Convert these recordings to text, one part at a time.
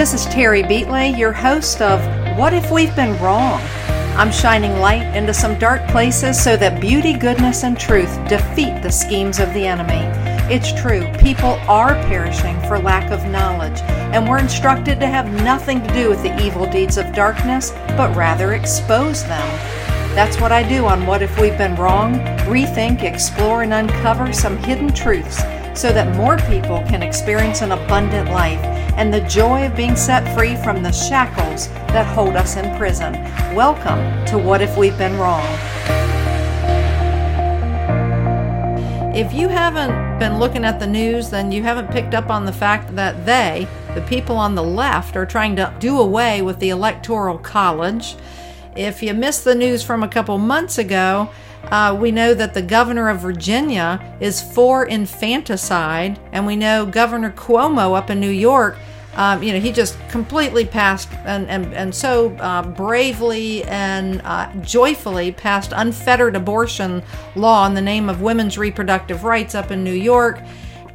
This is Terry Beatley, your host of What If We've Been Wrong? I'm shining light into some dark places so that beauty, goodness, and truth defeat the schemes of the enemy. It's true, people are perishing for lack of knowledge, and we're instructed to have nothing to do with the evil deeds of darkness, but rather expose them. That's what I do on What If We've Been Wrong rethink, explore, and uncover some hidden truths so that more people can experience an abundant life and the joy of being set free from the shackles that hold us in prison. Welcome to What If We've Been Wrong. If you haven't been looking at the news, then you haven't picked up on the fact that they, the people on the left, are trying to do away with the Electoral College. If you missed the news from a couple months ago, uh, we know that the governor of Virginia is for infanticide, and we know Governor Cuomo up in New York. Um, you know, he just completely passed and, and, and so uh, bravely and uh, joyfully passed unfettered abortion law in the name of women's reproductive rights up in New York.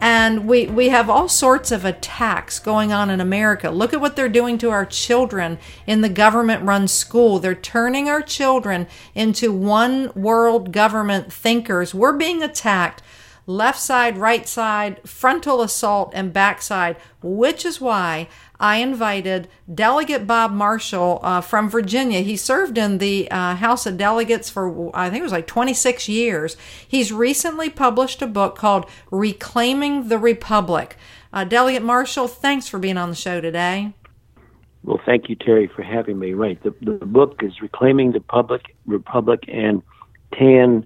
And we, we have all sorts of attacks going on in America. Look at what they're doing to our children in the government run school. They're turning our children into one world government thinkers. We're being attacked left side, right side, frontal assault, and backside, which is why I invited Delegate Bob Marshall uh, from Virginia. He served in the uh, House of Delegates for, I think it was like 26 years. He's recently published a book called Reclaiming the Republic. Uh, Delegate Marshall, thanks for being on the show today. Well, thank you, Terry, for having me. Right. The, the book is Reclaiming the Public Republic, and TAN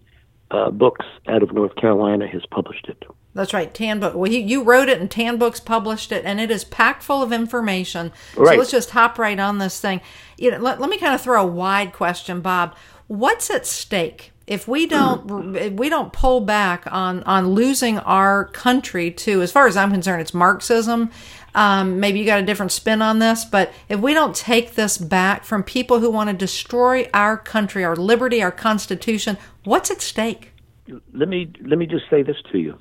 uh, Books out of North Carolina has published it. That's right, Tan Book. Well, you wrote it, and Tan Books published it, and it is packed full of information. Right. So let's just hop right on this thing. You know, let, let me kind of throw a wide question, Bob. What's at stake if we don't if we don't pull back on on losing our country to, as far as I'm concerned, it's Marxism. Um, maybe you got a different spin on this, but if we don't take this back from people who want to destroy our country, our liberty, our constitution, what's at stake? Let me let me just say this to you.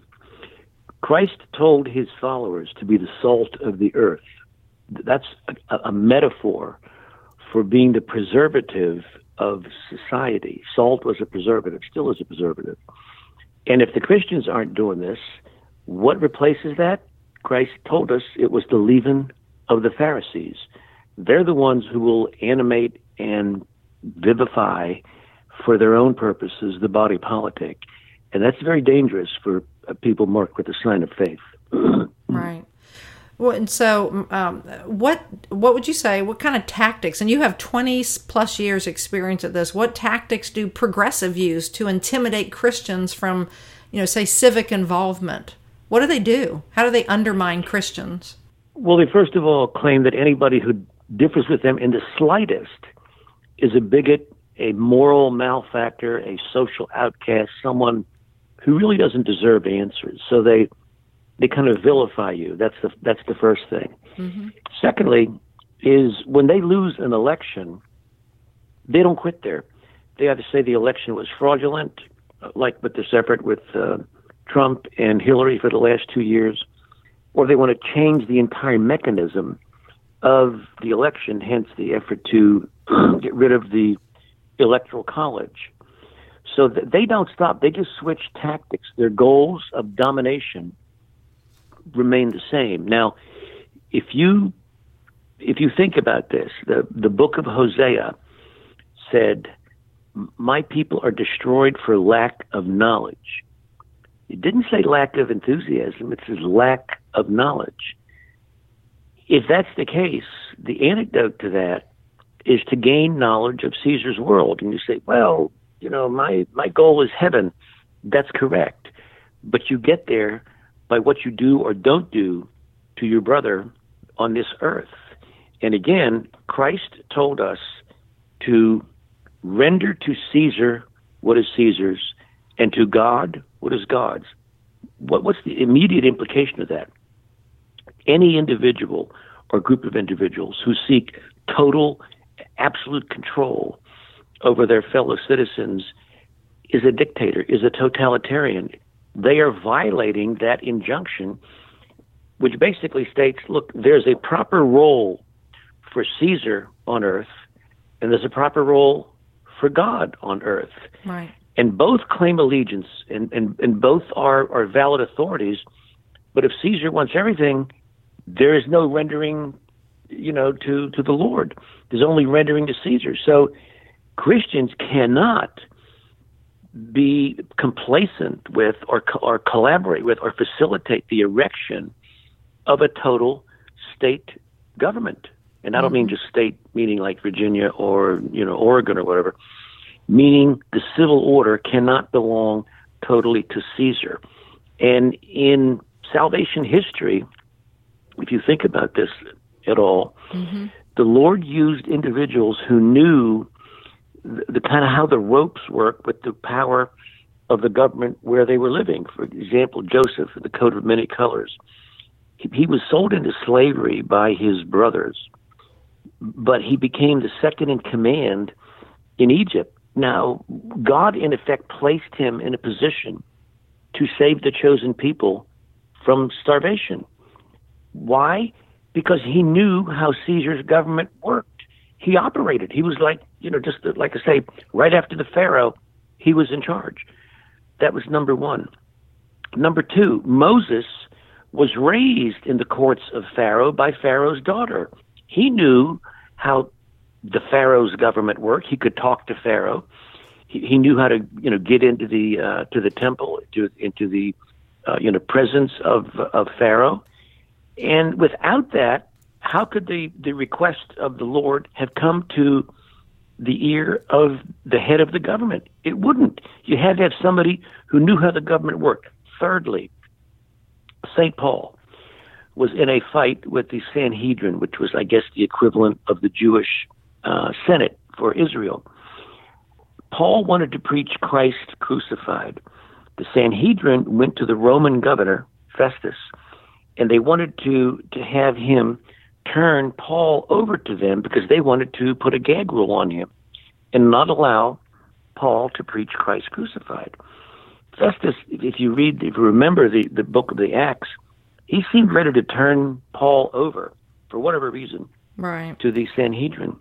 Christ told his followers to be the salt of the earth. That's a, a metaphor for being the preservative of society. Salt was a preservative, still is a preservative. And if the Christians aren't doing this, what replaces that? Christ told us it was the leaven of the Pharisees. They're the ones who will animate and vivify for their own purposes the body politic. And that's very dangerous for people marked with the sign of faith. right. Well, and so, um, what what would you say? What kind of tactics? And you have twenty plus years experience at this. What tactics do progressive use to intimidate Christians from, you know, say civic involvement? What do they do? How do they undermine Christians? Well, they first of all claim that anybody who differs with them in the slightest is a bigot, a moral malefactor, a social outcast, someone who really doesn't deserve answers. So they they kind of vilify you. That's the that's the first thing. Mm-hmm. Secondly, is when they lose an election, they don't quit there. They either say the election was fraudulent, like with the separate with uh, Trump and Hillary for the last two years, or they want to change the entire mechanism of the election. Hence, the effort to get rid of the electoral college. So they don't stop. They just switch tactics. Their goals of domination remain the same. Now, if you if you think about this, the the book of Hosea said, "My people are destroyed for lack of knowledge." It didn't say lack of enthusiasm; it says lack of knowledge. If that's the case, the antidote to that is to gain knowledge of Caesar's world. And you say, "Well, you know, my my goal is heaven." That's correct, but you get there by what you do or don't do to your brother on this earth. And again, Christ told us to render to Caesar what is Caesar's and to God what is God's. What, what's the immediate implication of that? Any individual or group of individuals who seek total, absolute control over their fellow citizens is a dictator, is a totalitarian, they are violating that injunction, which basically states look, there's a proper role for Caesar on earth, and there's a proper role for God on earth. Right. And both claim allegiance, and, and, and both are, are valid authorities. But if Caesar wants everything, there is no rendering, you know, to, to the Lord. There's only rendering to Caesar. So Christians cannot be complacent with or, or collaborate with or facilitate the erection of a total state government. And I don't mean mm-hmm. just state, meaning like Virginia or you know Oregon or whatever. Meaning the civil order cannot belong totally to Caesar. And in salvation history, if you think about this at all, mm-hmm. the Lord used individuals who knew the, the kind of how the ropes work with the power of the government where they were living. For example, Joseph, the coat of many colors. He, he was sold into slavery by his brothers but he became the second in command in Egypt. Now, God, in effect, placed him in a position to save the chosen people from starvation. Why? Because he knew how Caesar's government worked. He operated. He was like, you know, just like I say, right after the Pharaoh, he was in charge. That was number one. Number two, Moses was raised in the courts of Pharaoh by Pharaoh's daughter. He knew how the Pharaoh's government work. He could talk to Pharaoh. He, he knew how to, you know, get into the uh, to the temple, to, into the, uh, you know, presence of of Pharaoh. And without that, how could the the request of the Lord have come to the ear of the head of the government? It wouldn't. You had to have somebody who knew how the government worked. Thirdly, St. Paul was in a fight with the Sanhedrin, which was, I guess, the equivalent of the Jewish uh, Senate for Israel. Paul wanted to preach Christ crucified. The Sanhedrin went to the Roman governor, Festus, and they wanted to, to have him turn Paul over to them because they wanted to put a gag rule on him and not allow Paul to preach Christ crucified. Festus, if you read, if you remember the, the book of the Acts, he seemed ready to turn Paul over for whatever reason right. to the Sanhedrin.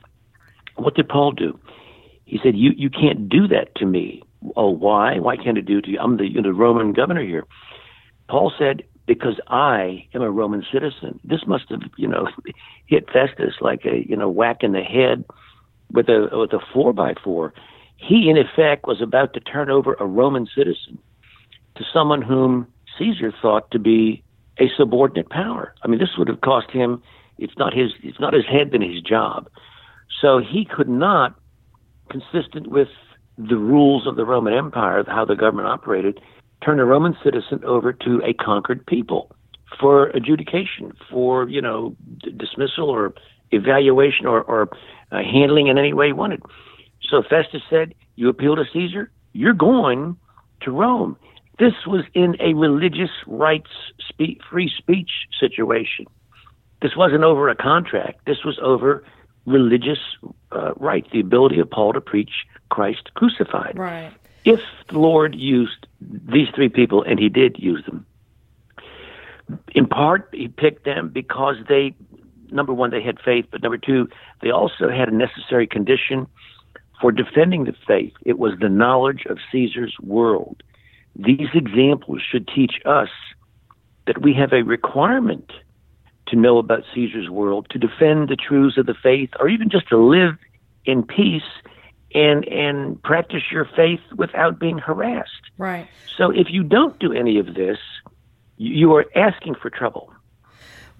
What did Paul do? He said, "You you can't do that to me. Oh, why? Why can't it do to you? I'm the know, Roman governor here." Paul said, "Because I am a Roman citizen." This must have you know hit Festus like a you know whack in the head with a with a four by four. He in effect was about to turn over a Roman citizen to someone whom Caesar thought to be a subordinate power. I mean, this would have cost him. It's not his. It's not his head, than his job. So he could not, consistent with the rules of the Roman Empire, how the government operated, turn a Roman citizen over to a conquered people for adjudication, for you know d- dismissal or evaluation or, or uh, handling in any way he wanted. So Festus said, "You appeal to Caesar, you're going to Rome." This was in a religious rights spe- free speech situation. This wasn't over a contract. This was over religious uh, rights, the ability of Paul to preach Christ crucified. Right. If the Lord used these three people, and He did use them, in part He picked them because they, number one, they had faith, but number two, they also had a necessary condition for defending the faith. It was the knowledge of Caesar's world. These examples should teach us that we have a requirement to know about Caesar's world, to defend the truths of the faith, or even just to live in peace and and practice your faith without being harassed. Right. So if you don't do any of this, you are asking for trouble.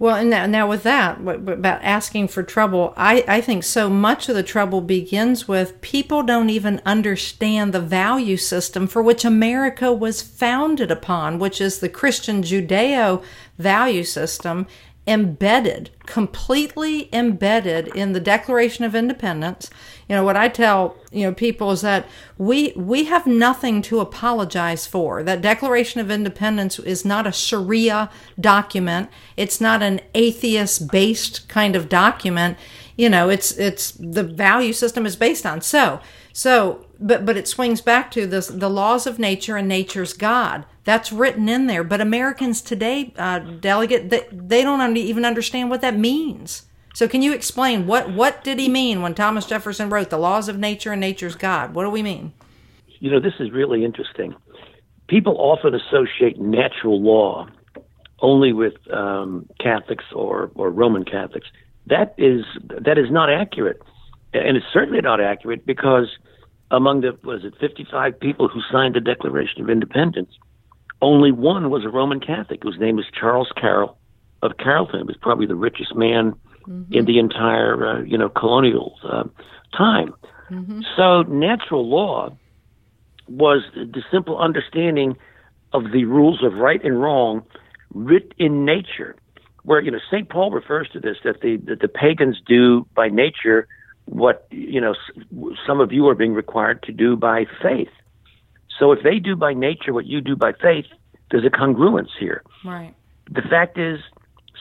Well, and now, now with that, about asking for trouble, I, I think so much of the trouble begins with people don't even understand the value system for which America was founded upon, which is the Christian Judeo value system embedded, completely embedded in the Declaration of Independence. You know, what I tell, you know, people is that we we have nothing to apologize for. That Declaration of Independence is not a Sharia document. It's not an atheist based kind of document. You know, it's it's the value system is based on. So, so but but it swings back to this the laws of nature and nature's God. That's written in there. But Americans today, uh, delegate, they, they don't even understand what that means. So can you explain what what did he mean when Thomas Jefferson wrote the laws of nature and nature's God? What do we mean? You know, this is really interesting. People often associate natural law only with um, Catholics or, or Roman Catholics. That is that is not accurate, and it's certainly not accurate because among the was it 55 people who signed the Declaration of Independence, only one was a Roman Catholic whose name was Charles Carroll of Carrollton. He was probably the richest man mm-hmm. in the entire uh, you know colonial uh, time. Mm-hmm. So natural law was the simple understanding of the rules of right and wrong writ in nature. Where you know Saint Paul refers to this that the that the pagans do by nature what you know some of you are being required to do by faith. So if they do by nature what you do by faith, there's a congruence here. Right. The fact is,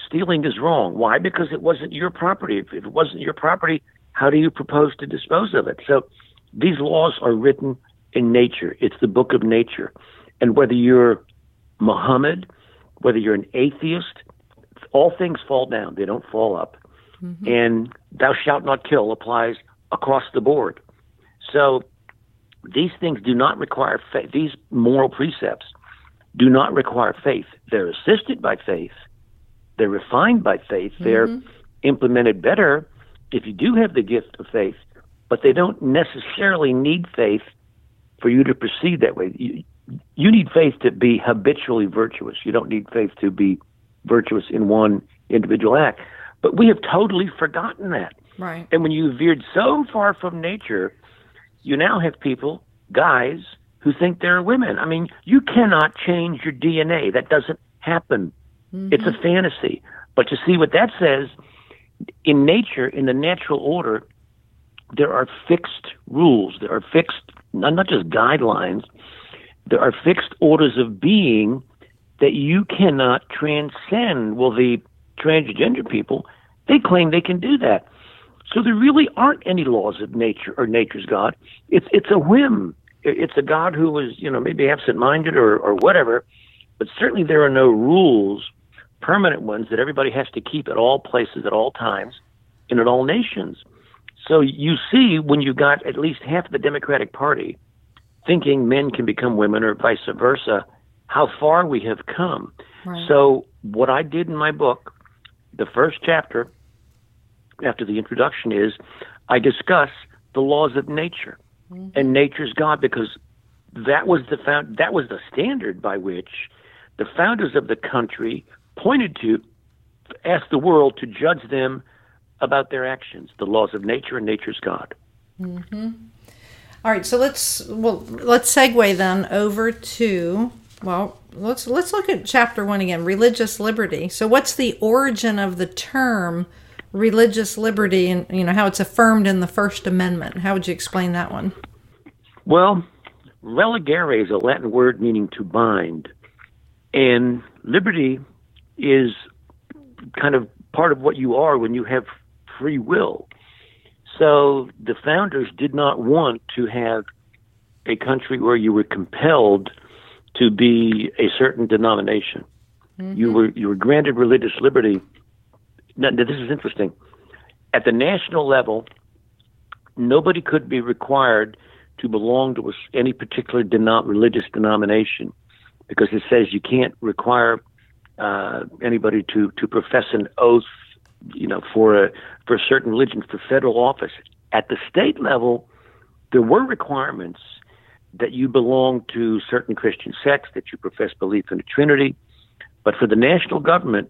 stealing is wrong. Why? Because it wasn't your property. If it wasn't your property, how do you propose to dispose of it? So these laws are written in nature. It's the book of nature. And whether you're Muhammad, whether you're an atheist, all things fall down. They don't fall up. Mm-hmm. And thou shalt not kill applies across the board. So these things do not require faith. These moral precepts do not require faith. They're assisted by faith. They're refined by faith. Mm-hmm. They're implemented better if you do have the gift of faith, but they don't necessarily need faith for you to proceed that way. You, you need faith to be habitually virtuous. You don't need faith to be virtuous in one individual act. But we have totally forgotten that. Right. And when you veered so far from nature, you now have people, guys, who think they're women. I mean, you cannot change your DNA. That doesn't happen. Mm-hmm. It's a fantasy. But to see what that says, in nature, in the natural order, there are fixed rules. There are fixed, not just guidelines, there are fixed orders of being that you cannot transcend. Well, the transgender people, they claim they can do that. So there really aren't any laws of nature or nature's God. It's it's a whim. It's a God who was, you know, maybe absent-minded or, or whatever, but certainly there are no rules, permanent ones that everybody has to keep at all places at all times and at all nations. So you see when you got at least half of the Democratic Party thinking men can become women or vice versa, how far we have come. Right. So what I did in my book, the first chapter after the introduction is I discuss the laws of nature mm-hmm. and nature's God because that was the found that was the standard by which the founders of the country pointed to ask the world to judge them about their actions, the laws of nature and nature's God. Mm-hmm. All right, so let's well let's segue then over to well let's let's look at chapter one again, religious liberty. So what's the origin of the term religious liberty, and you know how it's affirmed in the First Amendment? How would you explain that one? Well, religare is a Latin word meaning to bind, and liberty is kind of part of what you are when you have free will. So the founders did not want to have a country where you were compelled to be a certain denomination. Mm-hmm. You were you were granted religious liberty. Now, this is interesting. At the national level, nobody could be required to belong to any particular denom- religious denomination because it says you can't require uh, anybody to to profess an oath you know, for a for a certain religion for federal office. At the state level, there were requirements that you belong to certain Christian sects, that you profess belief in the Trinity. But for the national government,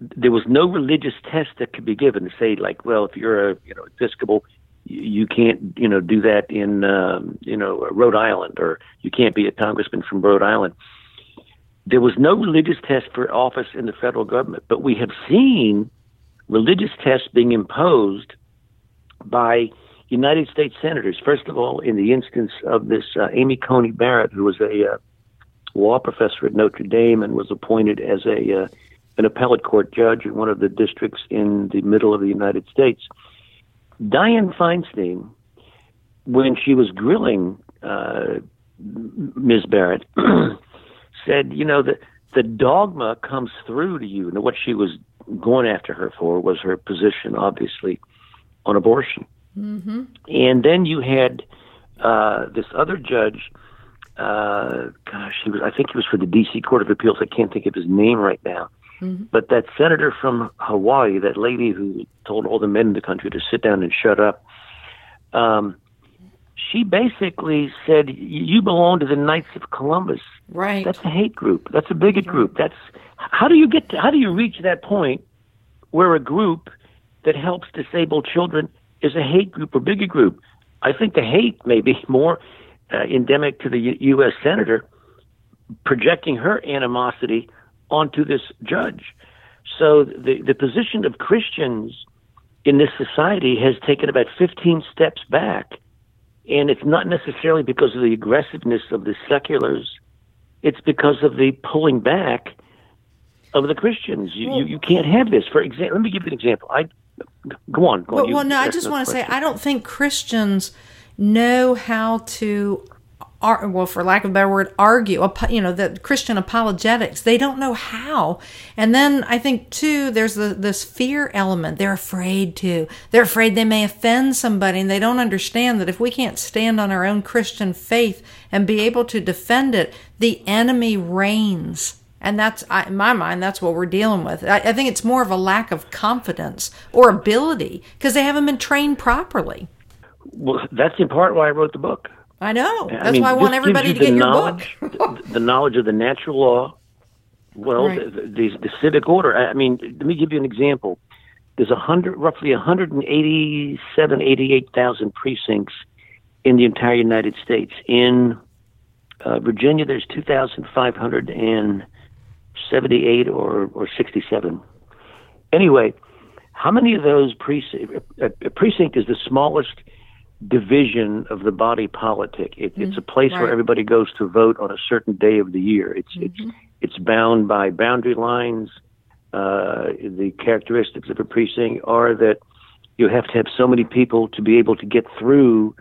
there was no religious test that could be given to say, like, well, if you're a you know Episcopal, you can't you know do that in um, you know Rhode Island, or you can't be a congressman from Rhode Island. There was no religious test for office in the federal government, but we have seen religious tests being imposed by United States senators. First of all, in the instance of this uh, Amy Coney Barrett, who was a uh, law professor at Notre Dame and was appointed as a uh, an appellate court judge in one of the districts in the middle of the United States. Dianne Feinstein, when she was grilling uh, Ms. Barrett, said, you know, the the dogma comes through to you. And what she was going after her for was her position, obviously, on abortion. Mm-hmm. And then you had uh, this other judge. Uh, gosh, he was. I think he was for the D.C. Court of Appeals. I can't think of his name right now. Mm-hmm. But that senator from Hawaii, that lady who told all the men in the country to sit down and shut up, um, she basically said, "You belong to the Knights of Columbus. Right. That's a hate group. That's a bigot group. That's how do you get to, how do you reach that point where a group that helps disabled children is a hate group or bigot group? I think the hate may be more uh, endemic to the U- U.S. senator projecting her animosity onto this judge. So the the position of Christians in this society has taken about 15 steps back, and it's not necessarily because of the aggressiveness of the seculars. It's because of the pulling back of the Christians. You, you, you can't have this. For example, let me give you an example. I go on. Go well, on. You well, no, I just want to say. I don't think Christians know how to, well, for lack of a better word, argue. You know, the Christian apologetics. They don't know how. And then I think too, there's the, this fear element. They're afraid to. They're afraid they may offend somebody, and they don't understand that if we can't stand on our own Christian faith and be able to defend it, the enemy reigns. And that's, in my mind, that's what we're dealing with. I, I think it's more of a lack of confidence or ability because they haven't been trained properly. Well, that's in part why I wrote the book. I know. I That's mean, why I want everybody to get your book. the, knowledge of the natural law. Well, Right. the, the, the civic order. I I mean, let me give you an example. There's a hundred, roughly 187, 88,000 precincts in the entire United States. In uh, Virginia, there's 2,578 or or 67. Anyway, how many of those precincts? A, a precinct is the smallest division of the body politic. It, It's a place right. where everybody goes to vote on a certain day of the year. It's it's it's bound by boundary lines. Uh, the characteristics of a precinct are that you have to have so many people to be able to get through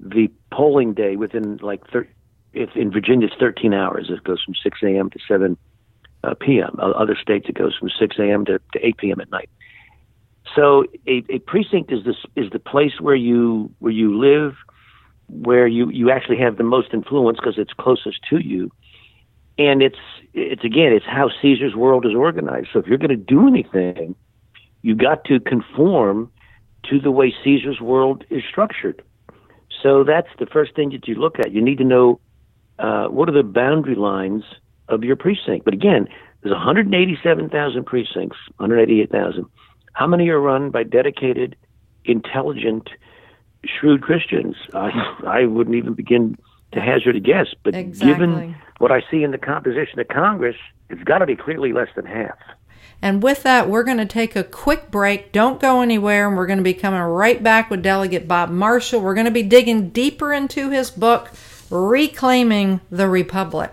the polling day within like thir- if in Virginia it's 13 hours. It goes from 6 a.m. to 7 uh, p.m. Other states it goes from 6 a.m. to, to 8 p.m. at night. So a, a precinct is this is the place where you where you live, where you you actually have the most influence because it's closest to you, and it's it's again it's how Caesar's world is organized. So if you're going to do anything, you got to conform to the way Caesar's world is structured. So that's the first thing that you look at. You need to know uh, what are the boundary lines of your precinct. But again, there's 187,000 precincts, 188,000. How many are run by dedicated, intelligent, shrewd Christians? I, I wouldn't even begin to hazard a guess. But Exactly. given what I see in the composition of Congress, it's got to be clearly less than half. And with that, we're going to take a quick break. Don't go anywhere, and we're going to be coming right back with Delegate Bob Marshall. We're going to be digging deeper into his book, Reclaiming the Republic.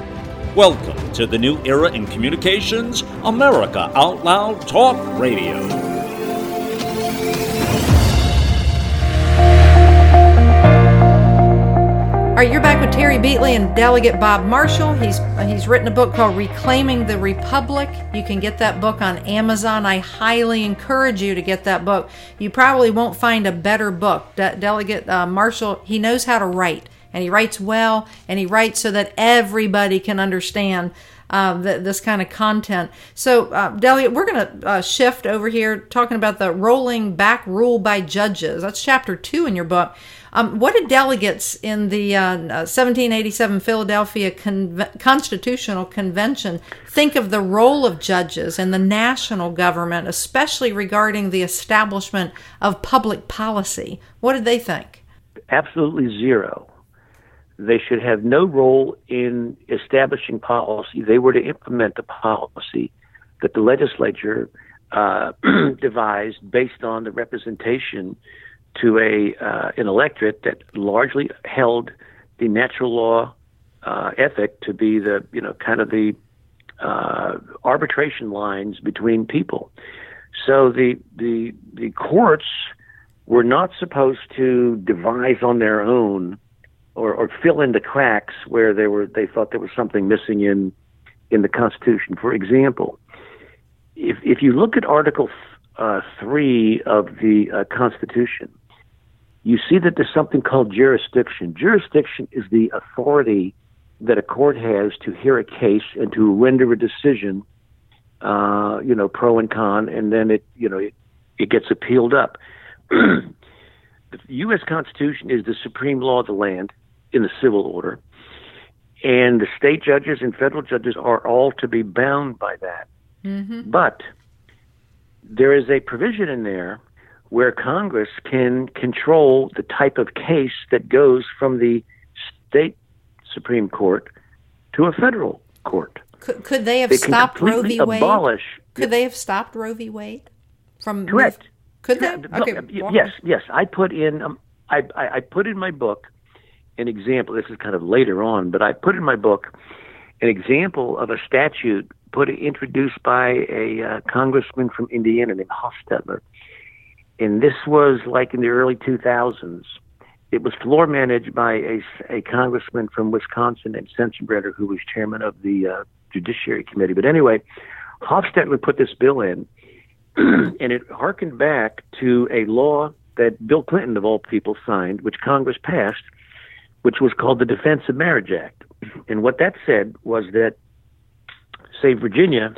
Welcome to the new era in communications, America Out Loud Talk Radio. All right, you're back with Terry Beatley and Delegate Bob Marshall. He's he's written a book called Reclaiming the Republic. You can get that book on Amazon. I highly encourage you to get that book. You probably won't find a better book. De- Delegate uh, Marshall, he knows how to write, and he writes well, and he writes so that everybody can understand uh, th- this kind of content. So, uh, Delegate, we're going to uh, shift over here talking about the rolling back rule by judges. That's chapter two in your book. Um, what did delegates in the uh, 1787 Philadelphia Con- Constitutional Convention think of the role of judges in the national government, especially regarding the establishment of public policy? What did they think? Absolutely zero. They should have no role in establishing policy. They were to implement the policy that the legislature uh, devised based on the representation to a uh, an electorate that largely held the natural law uh, ethic to be the you know kind of the uh, arbitration lines between people. So the the the courts were not supposed to devise on their own or, or fill in the cracks where they were they thought there was something missing in in the Constitution. For example, if if you look at Article uh, three of the uh, Constitution, you see that there's something called jurisdiction. Jurisdiction is the authority that a court has to hear a case and to render a decision, uh, you know, pro and con, and then it, you know, it, it gets appealed up. the U.S. Constitution is the supreme law of the land in the civil order, and the state judges and federal judges are all to be bound by that. Mm-hmm. But there is a provision in there where Congress can control the type of case that goes from the state Supreme Court to a federal court. Could, could they have they stopped Roe v. Wade? Abolish, could they have stopped Roe v. Wade from correct? Could they? Okay. yes, yes. I put in um, I, I, I put in my book an example. This is kind of later on, but I put in my book an example of a statute put introduced by a uh, congressman from Indiana named Hostettler, and this was like in the early 2000s it was floor managed by a, a congressman from Wisconsin named Sensenbrenner, who was chairman of the uh, Judiciary Committee. But anyway, Hostettler put this bill in, and it harkened back to a law that Bill Clinton, of all people, signed, which Congress passed, which was called the Defense of Marriage Act. And what that said was that, say, Virginia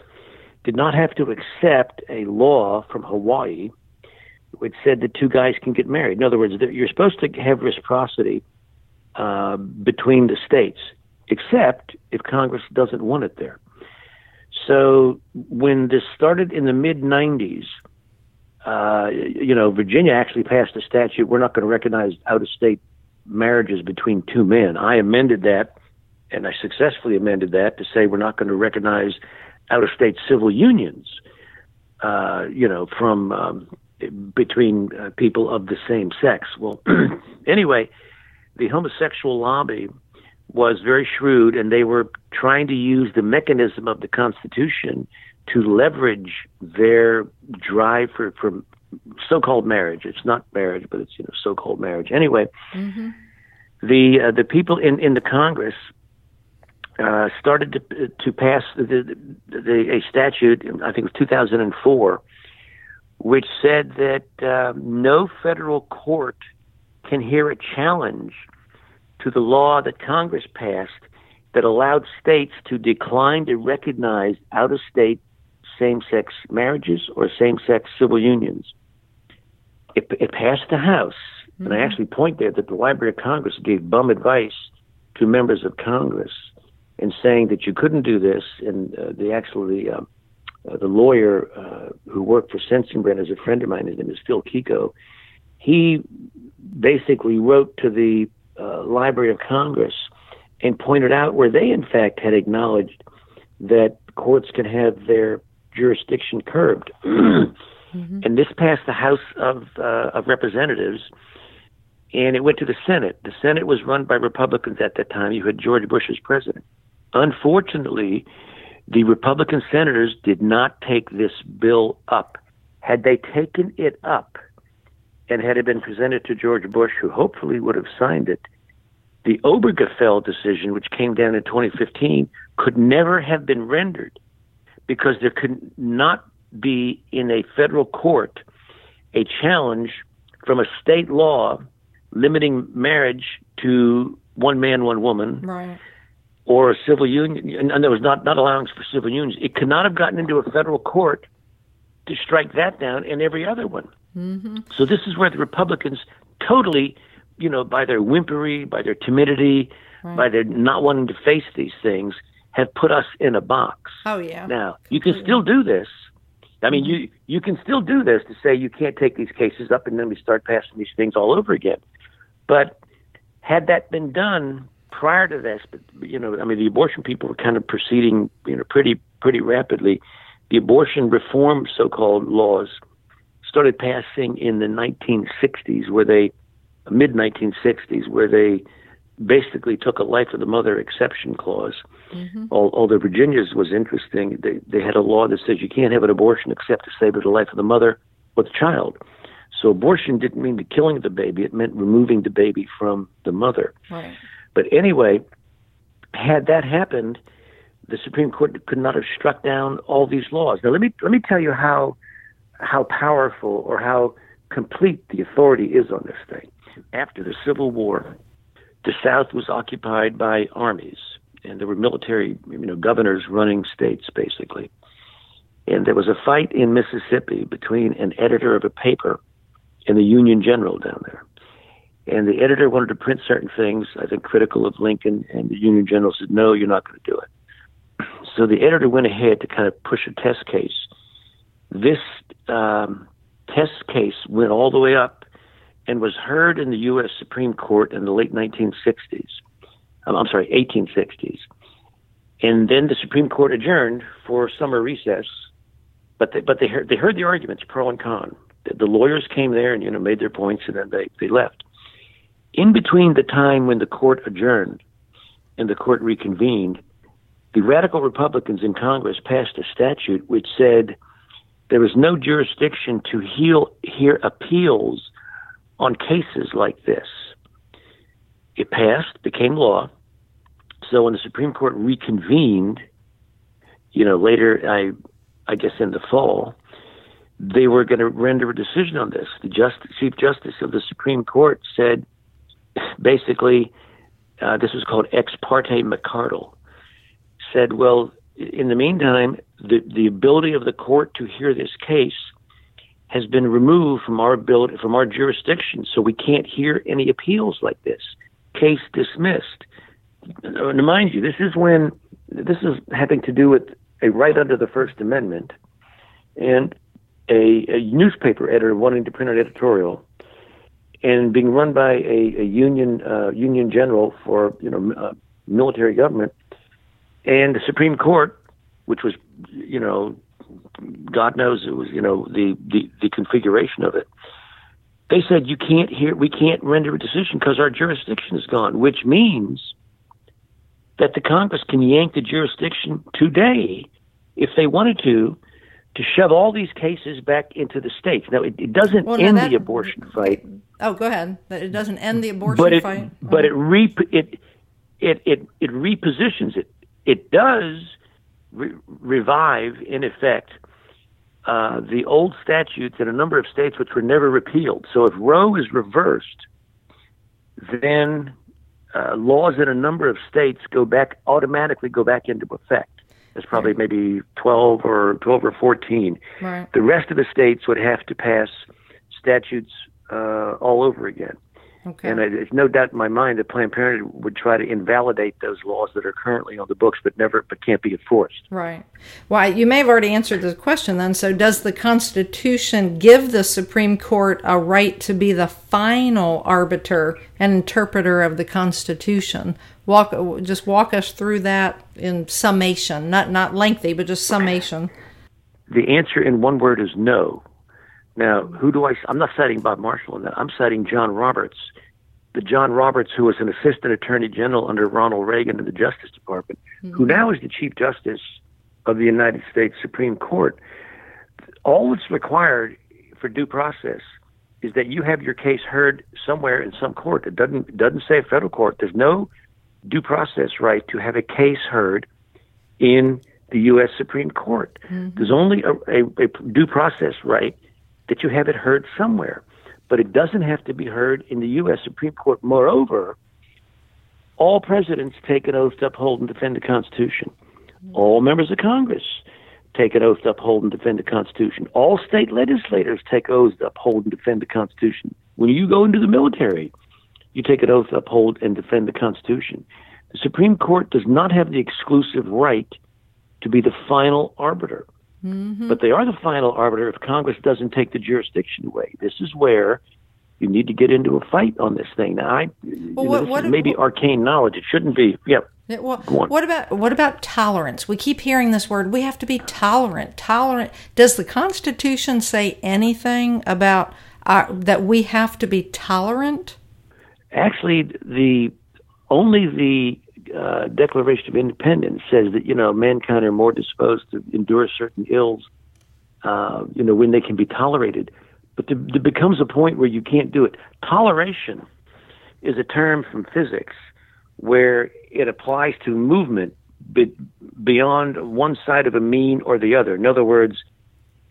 did not have to accept a law from Hawaii which said that two guys can get married. In other words, you're supposed to have reciprocity uh, between the states, except if Congress doesn't want it there. So when this started in the mid 90s, uh, you know, Virginia actually passed a statute. We're not going to recognize out of state marriages between two men. I amended that, and I successfully amended that to say we're not going to recognize out of state civil unions. Uh, you know, from um, between uh, people of the same sex. Well, anyway, the homosexual lobby was very shrewd, and they were trying to use the mechanism of the Constitution to leverage their drive for, for so-called marriage. It's not marriage, but it's you know so-called marriage. Anyway, mm-hmm. the uh, the people in in the Congress uh, started to to pass the, the, the, a statute. I think it was 2004 which said that uh, no federal court can hear a challenge to the law that Congress passed that allowed states to decline to recognize out of state same sex marriages or same sex civil unions. It, it passed the House, mm-hmm. and I mm-hmm. actually point there that the Library of Congress gave bum advice to members of Congress in saying that you couldn't do this, and uh, they actually uh, uh, the lawyer uh, who worked for Sensenbrenner is a friend of mine. His name is Phil Kiko. He basically wrote to the uh, Library of Congress and pointed out where they, in fact, had acknowledged that courts can have their jurisdiction curbed. mm-hmm. And this passed the House of uh, of Representatives, and it went to the Senate. The Senate was run by Republicans at that time. You had George Bush as president. Unfortunately, the Republican senators did not take this bill up. Had they taken it up and had it been presented to George Bush, who hopefully would have signed it, the Obergefell decision, which came down in 2015, could never have been rendered because there could not be in a federal court a challenge from a state law limiting marriage to one man, one woman. Right or a civil union, and there was not, not allowance for civil unions. It could not have gotten into a federal court to strike that down and every other one. Mm-hmm. So this is where the Republicans totally, you know, by their whimpery, by their timidity, right. by their not wanting to face these things, have put us in a box. Oh yeah. Now you can still do this. I mean, you you can still do this to say you can't take these cases up and then we start passing these things all over again. But had that been done prior to this, but you know, I mean, the abortion people were kind of proceeding, you know, pretty pretty rapidly. the abortion reform so-called laws started passing in the 1960s, where they mid 1960s, where they basically took a life of the mother exception clause. Mm-hmm. Although Virginia's was interesting, they they had a law that says you can't have an abortion except to save the life of the mother or the child. So abortion didn't mean the killing of the baby; it meant removing the baby from the mother. Right. But anyway, had that happened, the Supreme Court could not have struck down all these laws. Now let me let me tell you how how powerful or how complete the authority is on this thing. After the Civil War, the South was occupied by armies, and there were military, you know, governors running states basically. And there was a fight in Mississippi between an editor of a paper and the Union general down there. And the editor wanted to print certain things, I think critical of Lincoln, and the Union general said, No, you're not going to do it. So the editor went ahead to kind of push a test case. This um, test case went all the way up and was heard in the U.S. Supreme Court in the late 1960s. Um, I'm sorry, 1860s. And then the Supreme Court adjourned for summer recess, but they, but they heard they heard the arguments pro and con. The, the lawyers came there and you know made their points, and then they they left. In between the time when the court adjourned and the court reconvened, the radical Republicans in Congress passed a statute which said there was no jurisdiction to heal, hear appeals on cases like this. It passed, became law. So when the Supreme Court reconvened, you know, later, I, I guess in the fall, they were going to render a decision on this. The Justice, Chief Justice of the Supreme Court said, basically, uh, this was called ex parte McCardle, said, well, in the meantime, the, the ability of the court to hear this case has been removed from our ability, from our jurisdiction, so we can't hear any appeals like this. Case dismissed. And mind you, this is when this is having to do with a right under the First Amendment, and a, a newspaper editor wanting to print an editorial, and being run by a, a union uh, union general for you know uh, military government, and the Supreme Court, which was you know God knows it was, you know, the, the, the configuration of it. They said you can't hear, we can't render a decision because our jurisdiction is gone, which means that the Congress can yank the jurisdiction today if they wanted to to shove all these cases back into the states. Now, it, it doesn't well, end that, the abortion fight. Oh, go ahead. It doesn't end the abortion but it, fight. But oh. it, re, it it it it repositions it. It does re- revive, in effect, uh, the old statutes in a number of states which were never repealed. So if Roe is reversed, then uh, laws in a number of states go back automatically go back into effect. There's probably right. maybe 12 or 12 or 14. Right. The rest of the states would have to pass statutes uh, all over again. Okay. And there's no doubt in my mind that Planned Parenthood would try to invalidate those laws that are currently on the books, but never, but can't be enforced. Right. Well, you may have already answered the question then. So, does the Constitution give the Supreme Court a right to be the final arbiter and interpreter of the Constitution? Walk, just walk us through that in summation, not not lengthy, but just summation. The answer in one word is no. Now, who do I? I'm not citing Bob Marshall in that. I'm citing John Roberts, the John Roberts who was an assistant attorney general under Ronald Reagan in the Justice Department, mm-hmm. who now is the Chief Justice of the United States Supreme Court. All that's required for due process is that you have your case heard somewhere in some court. It doesn't doesn't say federal court. There's no due process right to have a case heard in the U.S. Supreme Court. Mm-hmm. There's only a, a, a due process right that you have it heard somewhere. But it doesn't have to be heard in the U.S. Supreme Court. Moreover, all presidents take an oath to uphold and defend the Constitution. All members of Congress take an oath to uphold and defend the Constitution. All state legislators take oaths to uphold and defend the Constitution. When you go into the military, you take an oath to uphold and defend the Constitution. The Supreme Court does not have the exclusive right to be the final arbiter. Mm-hmm. But they are the final arbiter if Congress doesn't take the jurisdiction away. This is where you need to get into a fight on this thing. Now, I well, what, know, what, maybe what, arcane knowledge. It shouldn't be. Yep. Yeah, well, what about what about tolerance? We keep hearing this word. We have to be tolerant. Tolerant. Does the Constitution say anything about our, that we have to be tolerant? Actually, the only the uh, Declaration of Independence says that you know mankind are more disposed to endure certain ills, uh, you know, when they can be tolerated. But there, there becomes a point where you can't do it. Toleration is a term from physics where it applies to movement be, beyond one side of a mean or the other. In other words,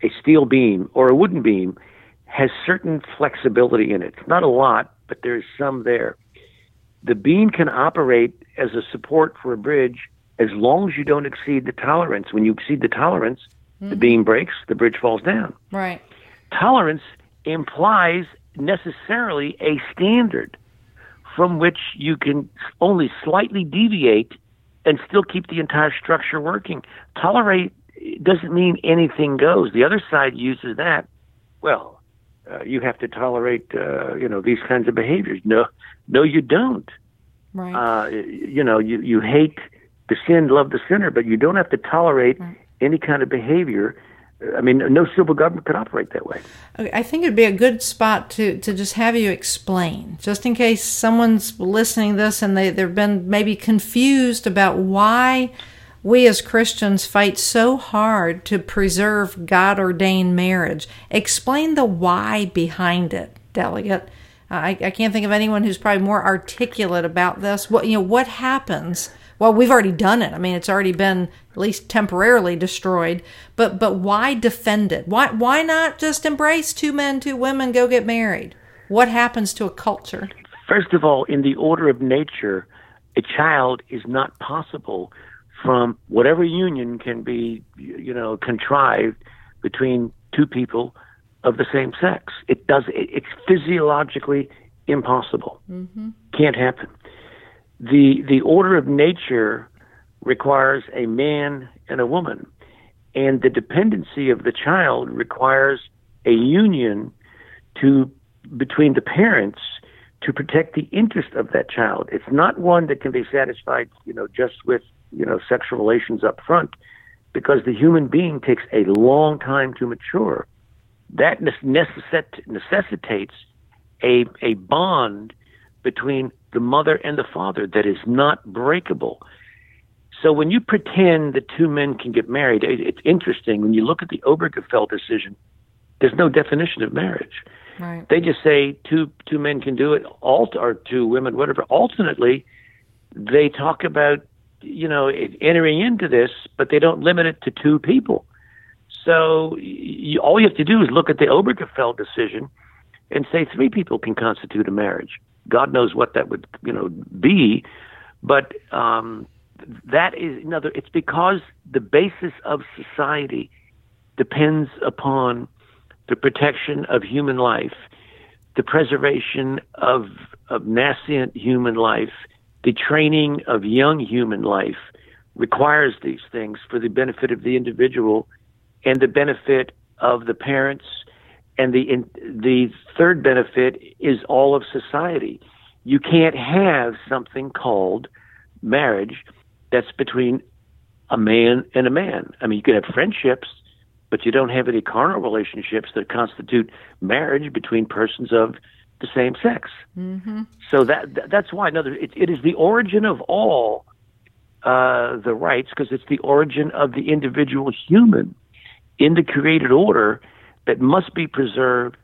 a steel beam or a wooden beam has certain flexibility in it. Not a lot, but there's some there. The beam can operate as a support for a bridge as long as you don't exceed the tolerance. When you exceed the tolerance, mm-hmm. the beam breaks, the bridge falls down. Right. Tolerance implies necessarily a standard from which you can only slightly deviate and still keep the entire structure working. Tolerate doesn't mean anything goes. The other side uses that. Well, uh, you have to tolerate, uh, you know, these kinds of behaviors. No, no, you don't. Right. Uh, you know, you you hate the sin, love the sinner, but you don't have to tolerate right. any kind of behavior I mean, no civil government could operate that way. I think it'd be a good spot to, to just have you explain, just in case someone's listening this and they, they've been maybe confused about why we as Christians fight so hard to preserve God ordained marriage. Explain the why behind it, delegate. I, I can't think of anyone who's probably more articulate about this. What you know, what happens well, we've already done it. I mean, it's already been at least temporarily destroyed. But but why defend it? Why why not just embrace two men, two women, go get married? What happens to a culture? First of all, in the order of nature, a child is not possible from whatever union can be, you know, contrived between two people of the same sex. It does. It, It's physiologically impossible. Mm-hmm. Can't happen the the order of nature requires a man and a woman, and the dependency of the child requires a union to between the parents to protect the interest of that child. It's not one that can be satisfied, you know, just with you know sexual relations up front, because the human being takes a long time to mature. That necessit- necessitates a a bond between the mother and the father that is not breakable. So when you pretend that two men can get married, it's interesting. When you look at the Obergefell decision, there's no definition of marriage. Right. They just say two two men can do it, alt or two women, whatever. Alternately, they talk about you know entering into this, but they don't limit it to two people. So you, all you have to do is look at the Obergefell decision and say three people can constitute a marriage. God knows what that would you know be, but um, that is another. It's because the basis of society depends upon the protection of human life, the preservation of of nascent human life, the training of young human life requires these things for the benefit of the individual and the benefit of the parents and the in, the third benefit is all of society. You can't have something called marriage that's between a man and a man. I mean, you could have friendships, but you don't have any carnal relationships that constitute marriage between persons of the same sex. Mm-hmm. So that that's why another it, it is the origin of all uh, the rights because it's the origin of the individual human in the created order that must be preserved,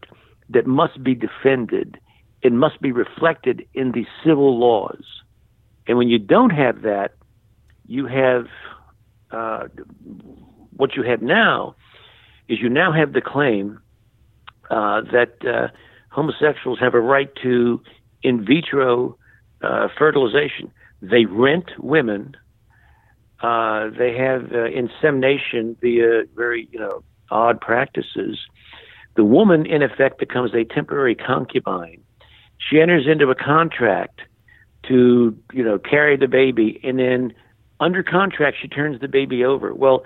that must be defended. It must be reflected in the civil laws. And when you don't have that, you have uh, what you have now is you now have the claim uh, that uh, homosexuals have a right to in vitro uh, fertilization. They rent women. Uh, they have uh, insemination via very, you know, odd practices, the woman, in effect, becomes a temporary concubine. She enters into a contract to, you know, carry the baby, and then under contract, she turns the baby over. Well,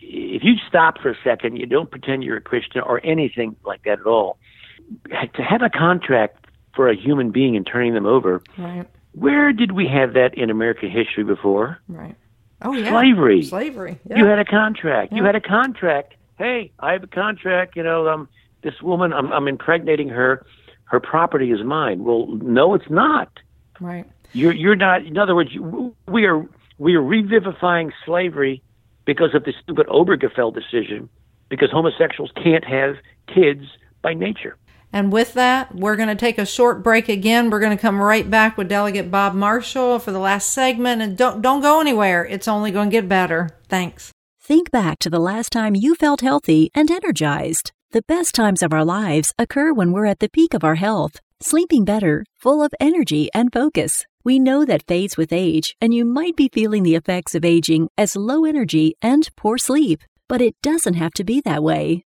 if you stop for a second, you don't pretend you're a Christian or anything like that at all. To have a contract for a human being and turning them over. Right. Where did we have that in American history before? Right. Oh yeah. Slavery. Slavery. Yeah. You had a contract. You had a contract. Hey, I have a contract. You know, um, this woman, I'm, I'm impregnating her. Her property is mine. Well, no, it's not. right. You're you're not. In other words, you, we are we are revivifying slavery because of the stupid Obergefell decision. Because homosexuals can't have kids by nature. And with that, we're going to take a short break again. We're going to come right back with Delegate Bob Marshall for the last segment. And don't don't go anywhere. It's only going to get better. Thanks. Think back to the last time you felt healthy and energized. The best times of our lives occur when we're at the peak of our health, sleeping better, full of energy and focus. We know that fades with age, and you might be feeling the effects of aging as low energy and poor sleep. But it doesn't have to be that way.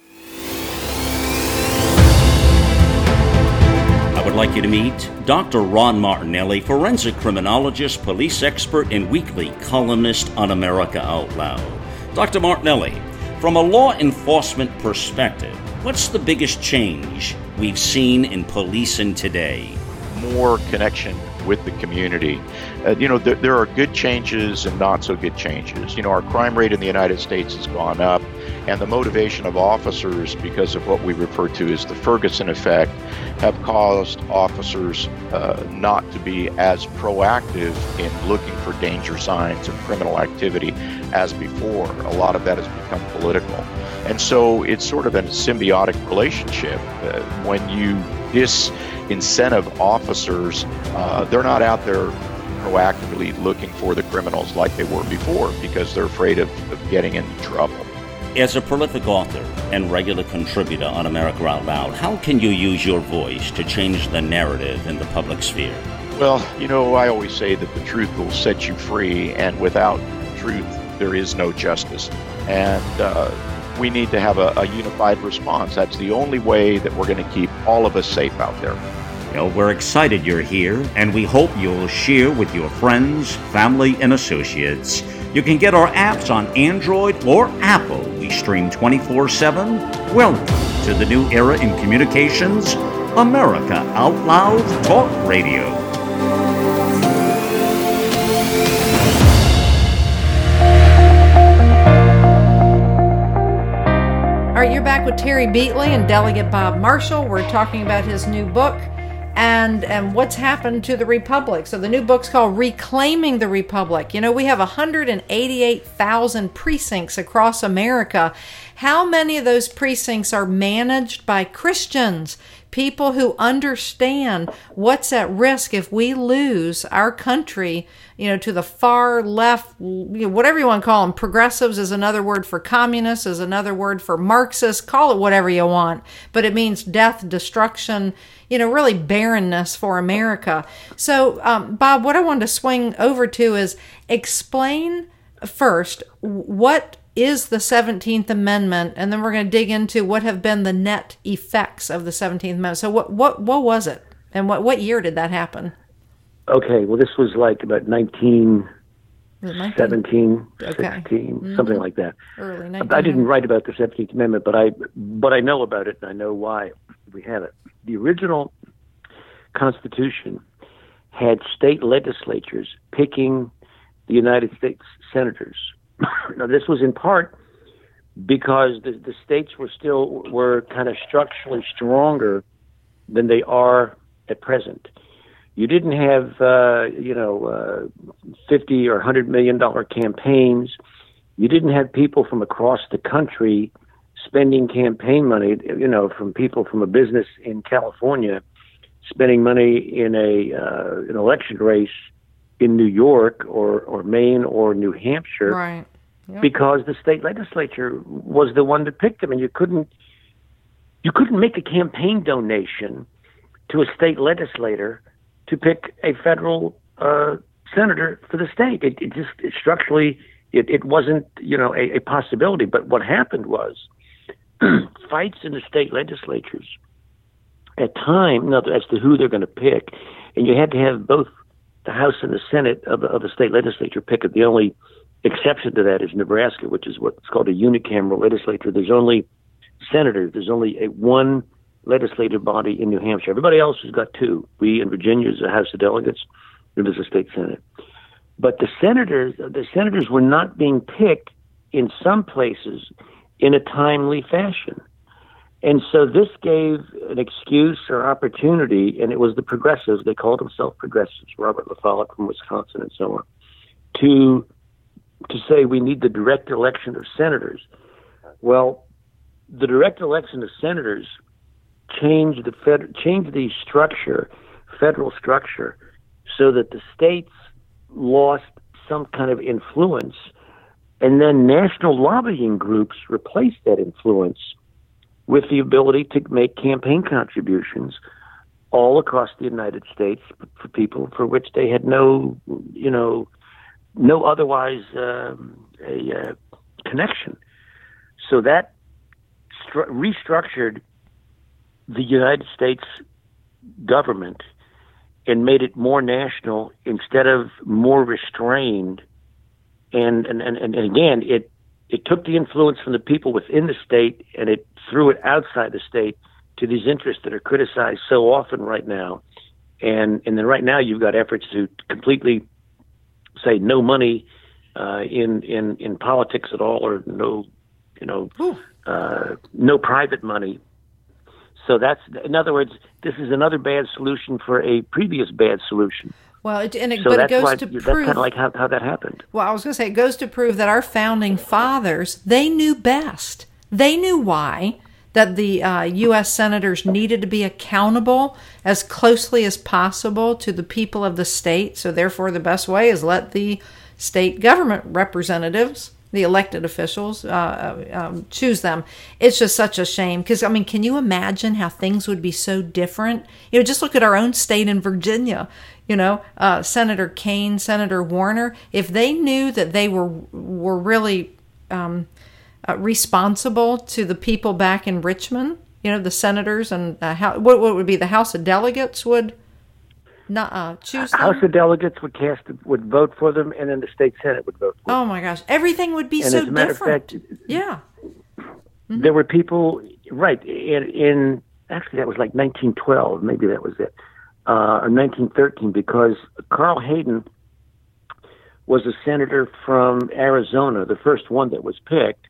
Would like you to meet Dr. Ron Martinelli, forensic criminologist, police expert, and weekly columnist on America Out Loud. Dr. Martinelli, from a law enforcement perspective, what's the biggest change we've seen in policing today? more connection with the community. Uh, you know, there, there are good changes and not so good changes. You know, our crime rate in the United States has gone up, and the motivation of officers, because of what we refer to as the Ferguson effect, have caused officers uh, not to be as proactive in looking for danger signs of criminal activity as before. A lot of that has become political. And so it's sort of a symbiotic relationship. Uh, when you disincentive officers, uh, they're not out there proactively looking for the criminals like they were before because they're afraid of, of getting into trouble. As a prolific author and regular contributor on America Out Loud, how can you use your voice to change the narrative in the public sphere? Well, you know, I always say that the truth will set you free, and without truth, there is no justice. And uh, we need to have a, a unified response. That's the only way that we're going to keep all of us safe out there. Well, we're excited you're here, and we hope you'll share with your friends, family, and associates. You can get our apps on Android or Apple. We stream 24 7. Welcome to the new era in communications America Out Loud Talk Radio. All right, you're back with Terry Beatley and Delegate Bob Marshall. We're talking about his new book and and what's happened to the republic. So the new book's called Reclaiming the Republic. You know, we have 188,000 precincts across America. How many of those precincts are managed by Christians? People who understand what's at risk if we lose our country, you know, to the far left, you know, whatever you want to call them. Progressives is another word for communists, is another word for Marxists. Call it whatever you want, but it means death, destruction, you know, really barrenness for America. So, um, Bob, what I wanted to swing over to is explain first what is the 17th Amendment, and then we're going to dig into what have been the net effects of the 17th Amendment. So, what what what was it, and what what year did that happen? Okay, well, this was like about 1917, Was it 19 Okay. 16, mm-hmm. something like that. Early I didn't write about the 17th Amendment, but I but I know about it and I know why we have it. The original Constitution had state legislatures picking the United States senators. now, this was in part because the, the states were still were kind of structurally stronger than they are at present. You didn't have uh, you know uh, fifty or hundred million dollar campaigns. You didn't have people from across the country spending campaign money. You know, from people from a business in California spending money in a uh, an election race in New York or or Maine or New Hampshire Right. Because the state legislature was the one that picked them, and you couldn't you couldn't make a campaign donation to a state legislator to pick a federal uh, senator for the state. It, it just it structurally it, it wasn't you know a, a possibility. But what happened was fights in the state legislatures at time as to who they're going to pick, and you had to have both the House and the Senate of of the state legislature pick it. The only exception to that is Nebraska, which is what's called a unicameral legislature. There's only senators. There's only a one legislative body in New Hampshire. Everybody else has got two. We in Virginia is a House of Delegates. It is a state senate. But the senators, the senators were not being picked in some places in a timely fashion. And so this gave an excuse or opportunity, and it was the progressives, they called themselves progressives, Robert LaFollette from Wisconsin and so on, to to say we need the direct election of senators. Well, the direct election of senators changed the fed, changed the structure, federal structure, so that the states lost some kind of influence, and then national lobbying groups replaced that influence with the ability to make campaign contributions all across the United States for people for which they had no, you know, no otherwise um, a uh, connection. So that stru- restructured the United States government and made it more national instead of more restrained. And and, and, and again, it it took the influence from the people within the state and it threw it outside the state to these interests that are criticized so often right now. And and then right now you've got efforts to completely say no money uh, in in in politics at all, or no, you know, uh, no private money. So that's in other words, this is another bad solution for a previous bad solution. Well, it, and it, So but it goes why to that's prove. kind of like how, how that happened. Well, I was going to say it goes to prove that our founding fathers they knew best. They knew why that the uh, U.S. senators needed to be accountable as closely as possible to the people of the state. So, therefore, the best way is let the state government representatives, the elected officials, uh, um, choose them. It's just such a shame because I mean, can you imagine how things would be so different? You know, just look at our own state in Virginia. You know, uh, Senator Kaine, Senator Warner, if they knew that they were were really um, uh, responsible to the people back in Richmond, you know, the senators and uh, how what, what would be the House of Delegates would not uh, choose them. House of Delegates would cast would vote for them, and then the state Senate would vote. for oh my gosh, everything would be And so as a matter of different. fact, yeah. there were people right in, in actually that was like 1912 maybe that was it uh, or 1913 because carl hayden was a senator from arizona the first one that was picked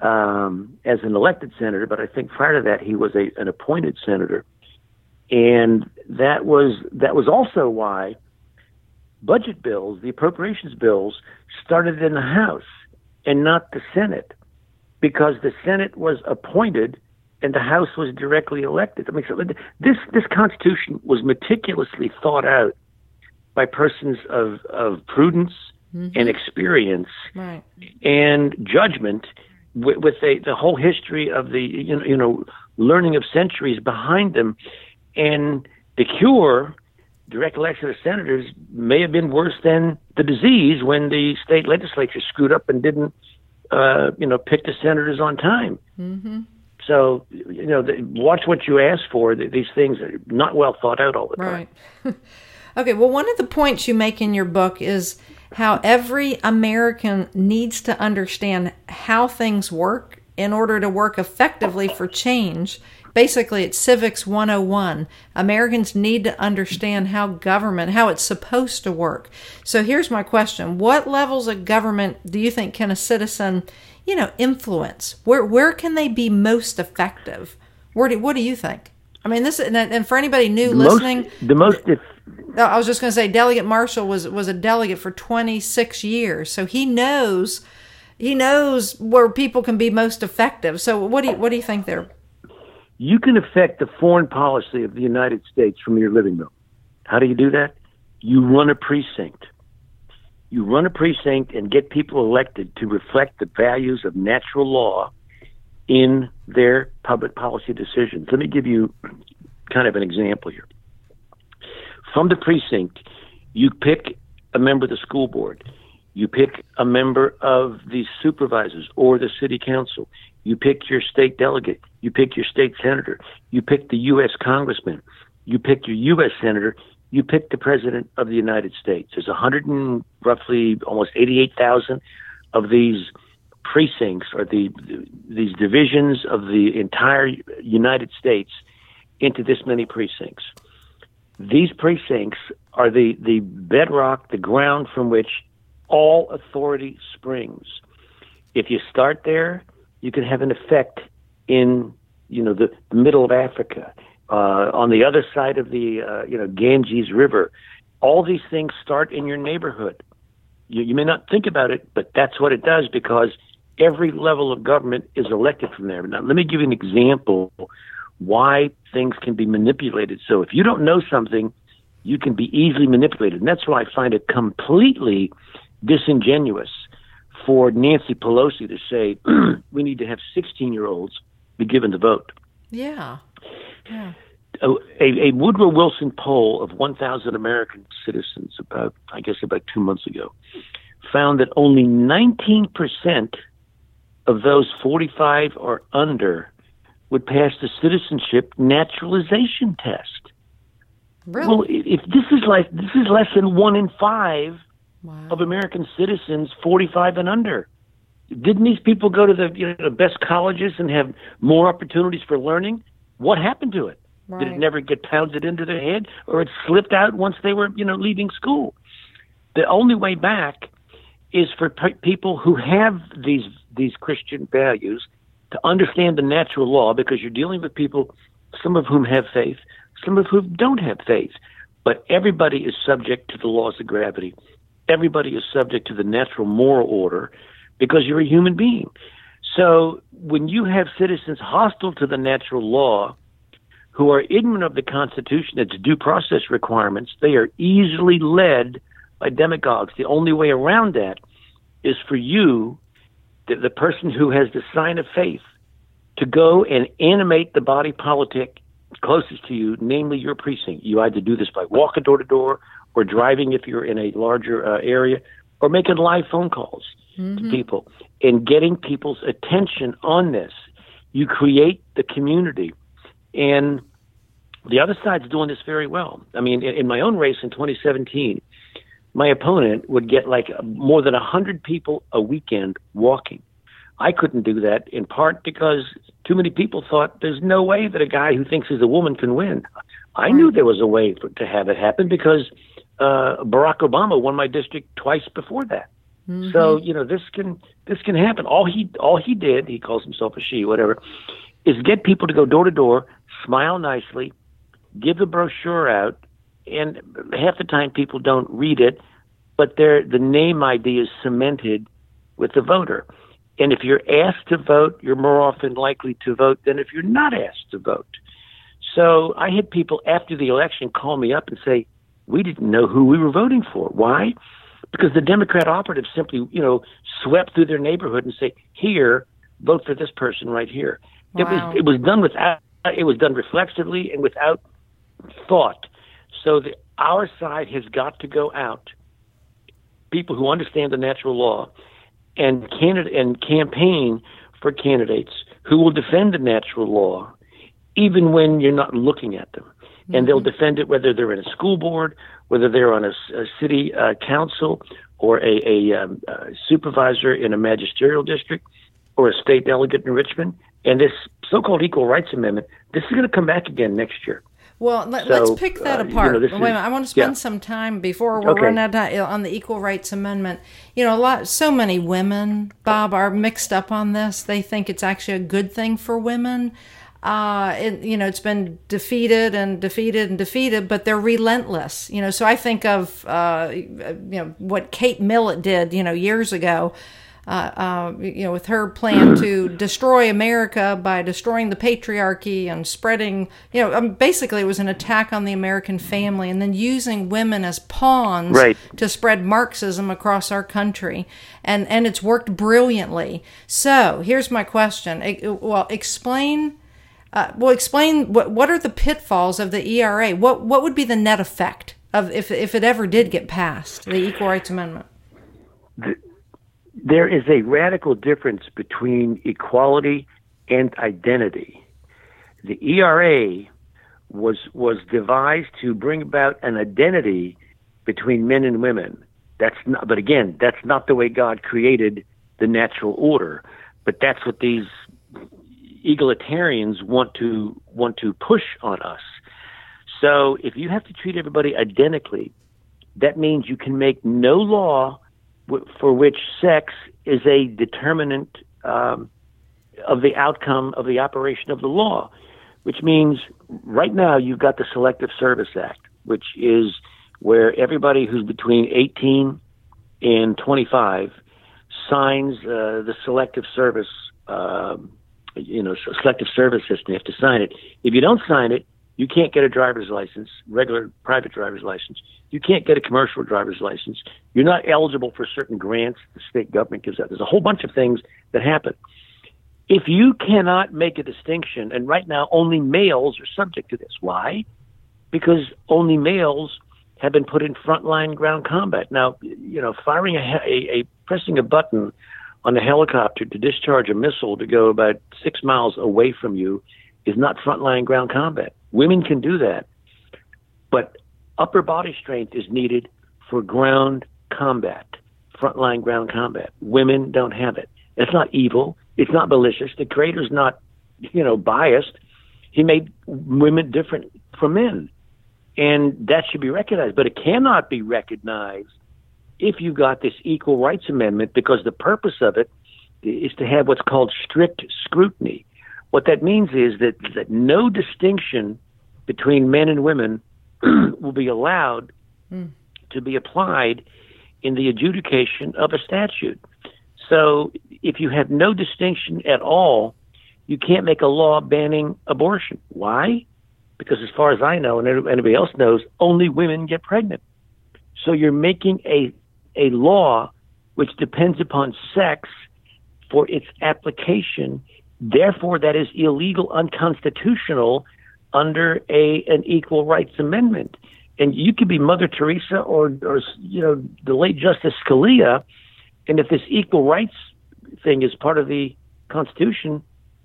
um, as an elected senator but i think prior to that he was a, an appointed senator and that was that was also why budget bills the appropriations bills started in the house and not the senate because the Senate was appointed and the House was directly elected. I mean, this this Constitution was meticulously thought out by persons of of prudence and experience Right. and judgment, with, with a, the whole history of the you know, you know learning of centuries behind them, and the cure. Direct election of senators may have been worse than the disease when the state legislature screwed up and didn't uh, you know, pick the senators on time. Mm-hmm. So, you know, the, watch what you ask for. Th- These things are not well thought out all the time. Right. okay, well, one of the points you make in your book is how every American needs to understand how things work in order to work effectively for change. Basically, it's Civics 101. Americans need to understand how government, how it's supposed to work. So here's my question. What levels of government do you think can a citizen, you know, influence? Where where can they be most effective? Where do, what do you think? I mean, this and, and for anybody new Most- listening, the most, I was just going to say, Delegate Marshall was was a delegate for 26 years, so he knows he knows where people can be most effective. So, what do you what do you think there? You can affect the foreign policy of the United States from your living room. How do you do that? You run a precinct. You run a precinct and get people elected to reflect the values of natural law in their public policy decisions. Let me give you kind of an example here. From the precinct, you pick a member of the school board. You pick a member of the supervisors or the city council. You pick your state delegate. You pick your state senator. You pick the U.S. congressman. You pick your U.S. senator. You pick the president of the United States. There's 100 and roughly almost 88,000 of these precincts or the these divisions of the entire United States into this many precincts. These precincts are the, the bedrock, the ground from which all authority springs. If you start there, you can have an effect in you know the, middle of Africa, uh, on the other side of the uh, you know Ganges River. All these things start in your neighborhood. You, you may not think about it, but that's what it does because every level of government is elected from there. Now, let me give you an example why things can be manipulated. So if you don't know something, you can be easily manipulated. And that's why I find it completely disingenuous for Nancy Pelosi to say we need to have 16 year olds be given the vote. Yeah. Yeah. A, a, Woodrow Wilson poll of 1,000 American citizens, about I guess about two months ago, found that only 19% of those 45 or under would pass the citizenship naturalization test. Really? Well, if this is like this is less than one in five wow. of American citizens 45 and under. Didn't these people go to the you know the best colleges and have more opportunities for learning? What happened to it? Right. Did it never get pounded into their head, or it slipped out once they were you know leaving school? The only way back is for pe- people who have these these Christian values to understand the natural law, because you're dealing with people, some of whom have faith, some of whom don't have faith. But everybody is subject to the laws of gravity. Everybody is subject to the natural moral order because you're a human being. So when you have citizens hostile to the natural law, who are ignorant of the Constitution, its due process requirements, they are easily led by demagogues. The only way around that is for you, the, the person who has the sign of faith, to go and animate the body politic closest to you, namely your precinct. You either do this by walking door to door or driving if you're in a larger uh, area or making live phone calls mm-hmm. to people and getting people's attention on this. You create the community. And the other side's doing this very well. I mean, in, in my own race in 2017, my opponent would get like more than 100 people a weekend walking. I couldn't do that in part because too many people thought there's no way that a guy who thinks he's a woman can win. I knew there was a way for, to have it happen because uh, Barack Obama won my district twice before that. Mm-hmm. So you know this can this can happen. All he all he did, he calls himself a she, whatever, is get people to go door to door, smile nicely, give the brochure out, and half the time people don't read it, but their the name ID is cemented with the voter. And if you're asked to vote, you're more often likely to vote than if you're not asked to vote. So I had people after the election call me up and say, "We didn't know who we were voting for. Why? Because the Democrat operatives simply, you know, swept through their neighborhood and say, "Here, vote for this person right here." Wow. It was it was done without it was done reflexively and without thought. So the, our side has got to go out. People who understand the natural law and candidate and campaign for candidates who will defend the natural law, even when you're not looking at them. Mm-hmm. And they'll mm-hmm. defend it whether they're in a school board, whether they're on a, a city uh, council, or a, a, um, a supervisor in a magisterial district, or a state delegate in Richmond. And this so-called Equal Rights Amendment, this is going to come back again next year. Well, let, us pick that uh, apart. You know, Wait a minute. I want to spend yeah. some time before we're okay. running out of time on the Equal Rights Amendment. You know, a lot, so many women, Bob, are mixed up on this. They think it's actually a good thing for women. Uh, it, you know, it's been defeated and defeated and defeated, but they're relentless. You know, so I think of, uh, you know, what Kate Millett did, you know, years ago uh, uh, you know, with her plan to destroy America by destroying the patriarchy and spreading, you know, um, basically it was an attack on the American family and then using women as pawns Right. to spread Marxism across our country. And, and it's worked brilliantly. So here's my question. E- Well, explain. Uh, well, explain what what are the pitfalls of the ERA? What what would be the net effect of if if it ever did get passed, the Equal Rights Amendment? There is a radical difference between equality and identity. The ERA was was devised to bring about an identity between men and women. That's not, but again, that's not the way God created the natural order. But that's what these egalitarians want to want to push on us. So if you have to treat everybody identically, that means you can make no law for which sex is a determinant um, of the outcome of the operation of the law, which means right now you've got the Selective Service Act, which is where everybody who's between 18 and 25 signs uh, the Selective Service, um you know, Selective Service System. You have to sign it. If you don't sign it, you can't get a driver's license, regular private driver's license. You can't get a commercial driver's license. You're not eligible for certain grants the state government gives out. There's a whole bunch of things that happen. If you cannot make a distinction, and right now only males are subject to this. Why? Because only males have been put in frontline ground combat. Now, you know, firing a, a, a pressing a button on a helicopter to discharge a missile to go about six miles away from you is not frontline ground combat. Women can do that, but upper body strength is needed for ground combat, frontline ground combat. Women don't have it. It's not evil. It's not malicious. The creator's not, you know, biased. He made women different from men, and that should be recognized. But it cannot be recognized if you got this equal rights amendment because the purpose of it is to have what's called strict scrutiny. What that means is that, that no distinction between men and women will be allowed hmm. to be applied in the adjudication of a statute. So if you have no distinction at all, you can't make a law banning abortion. Why? Because as far as I know, and anybody else knows, only women get pregnant. So you're making a a law which depends upon sex for its application. Therefore, that is illegal, unconstitutional under a an equal rights amendment. And you could be Mother Teresa or, or you know the late Justice Scalia, and if this equal rights thing is part of the Constitution,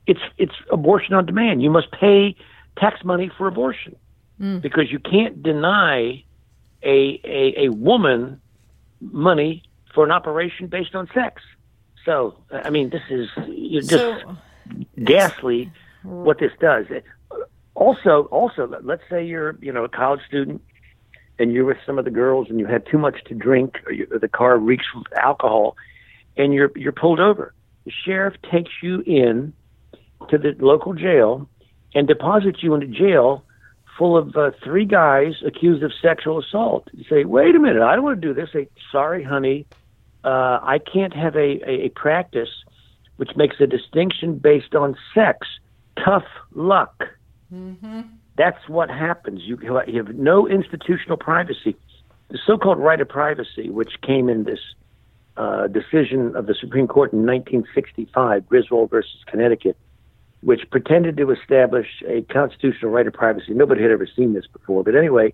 it's it's abortion on demand. You must pay tax money for abortion hmm. because you can't deny a, a a woman money for an operation based on sex. So I mean, this is you're just So, ghastly what this does. Also, also, let's say you're you know a college student and you're with some of the girls and you had too much to drink or, you, the car reeks with alcohol and you're you're pulled over. The sheriff takes you in to the local jail and deposits you into jail full of uh, three guys accused of sexual assault. You say, "Wait a minute, I don't want to do this." Say, "Sorry, honey, uh, I can't have a, a, a practice which makes a distinction based on sex. Tough luck." That's what happens. You, you have no institutional privacy. The so-called right of privacy, which came in this uh, decision of the Supreme Court in 1965, Griswold versus Connecticut, which pretended to establish a constitutional right of privacy. Nobody had ever seen this before, but anyway,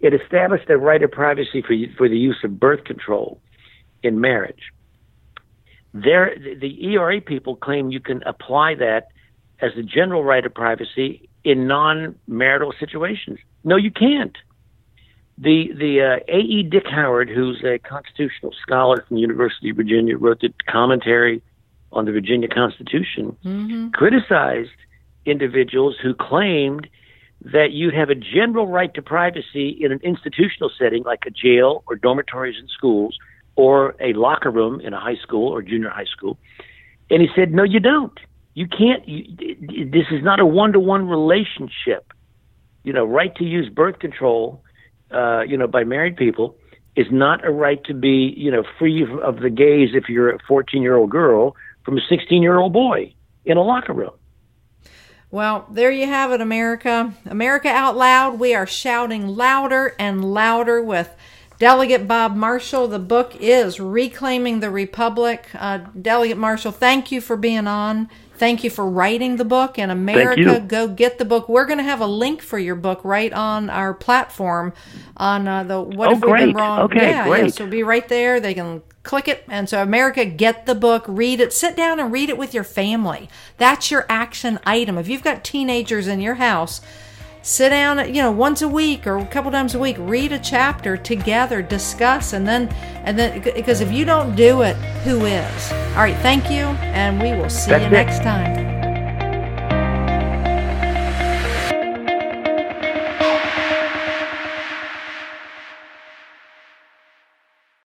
it established a right of privacy for for the use of birth control in marriage. There, the ERA people claim you can apply that as a general right of privacy in non-marital situations. No, you can't. The the uh, A.E. Dick Howard, who's a constitutional scholar from the University of Virginia, wrote the commentary on the Virginia Constitution, criticized individuals who claimed that you'd have a general right to privacy in an institutional setting like a jail or dormitories in schools or a locker room in a high school or junior high school. And he said, no, you don't. You can't. You, this is not a one-to-one relationship. You know, right to use birth control, uh, you know, by married people is not a right to be, you know, free of the gaze if you're a 14 year old girl from a 16 year old boy in a locker room. Well, there you have it, America. America Out Loud. We are shouting louder and louder with Delegate Bob Marshall. The book is Reclaiming the Republic. Uh, Delegate Marshall, thank you for being on. Thank you for writing the book. And America, go get the book. We're going to have a link for your book right on our platform on uh, the What oh, If great. We've Been Wrong. Okay, yeah, great. yeah. So it'll be right there. They can click it. And so, America, get the book, read it, sit down and read it with your family. That's your action item. If you've got teenagers in your house, sit down, you know, once a week or a couple times a week, read a chapter together, discuss, and then, and then, because if you don't do it, who is? All right, thank you, and we will see That's you it. next time.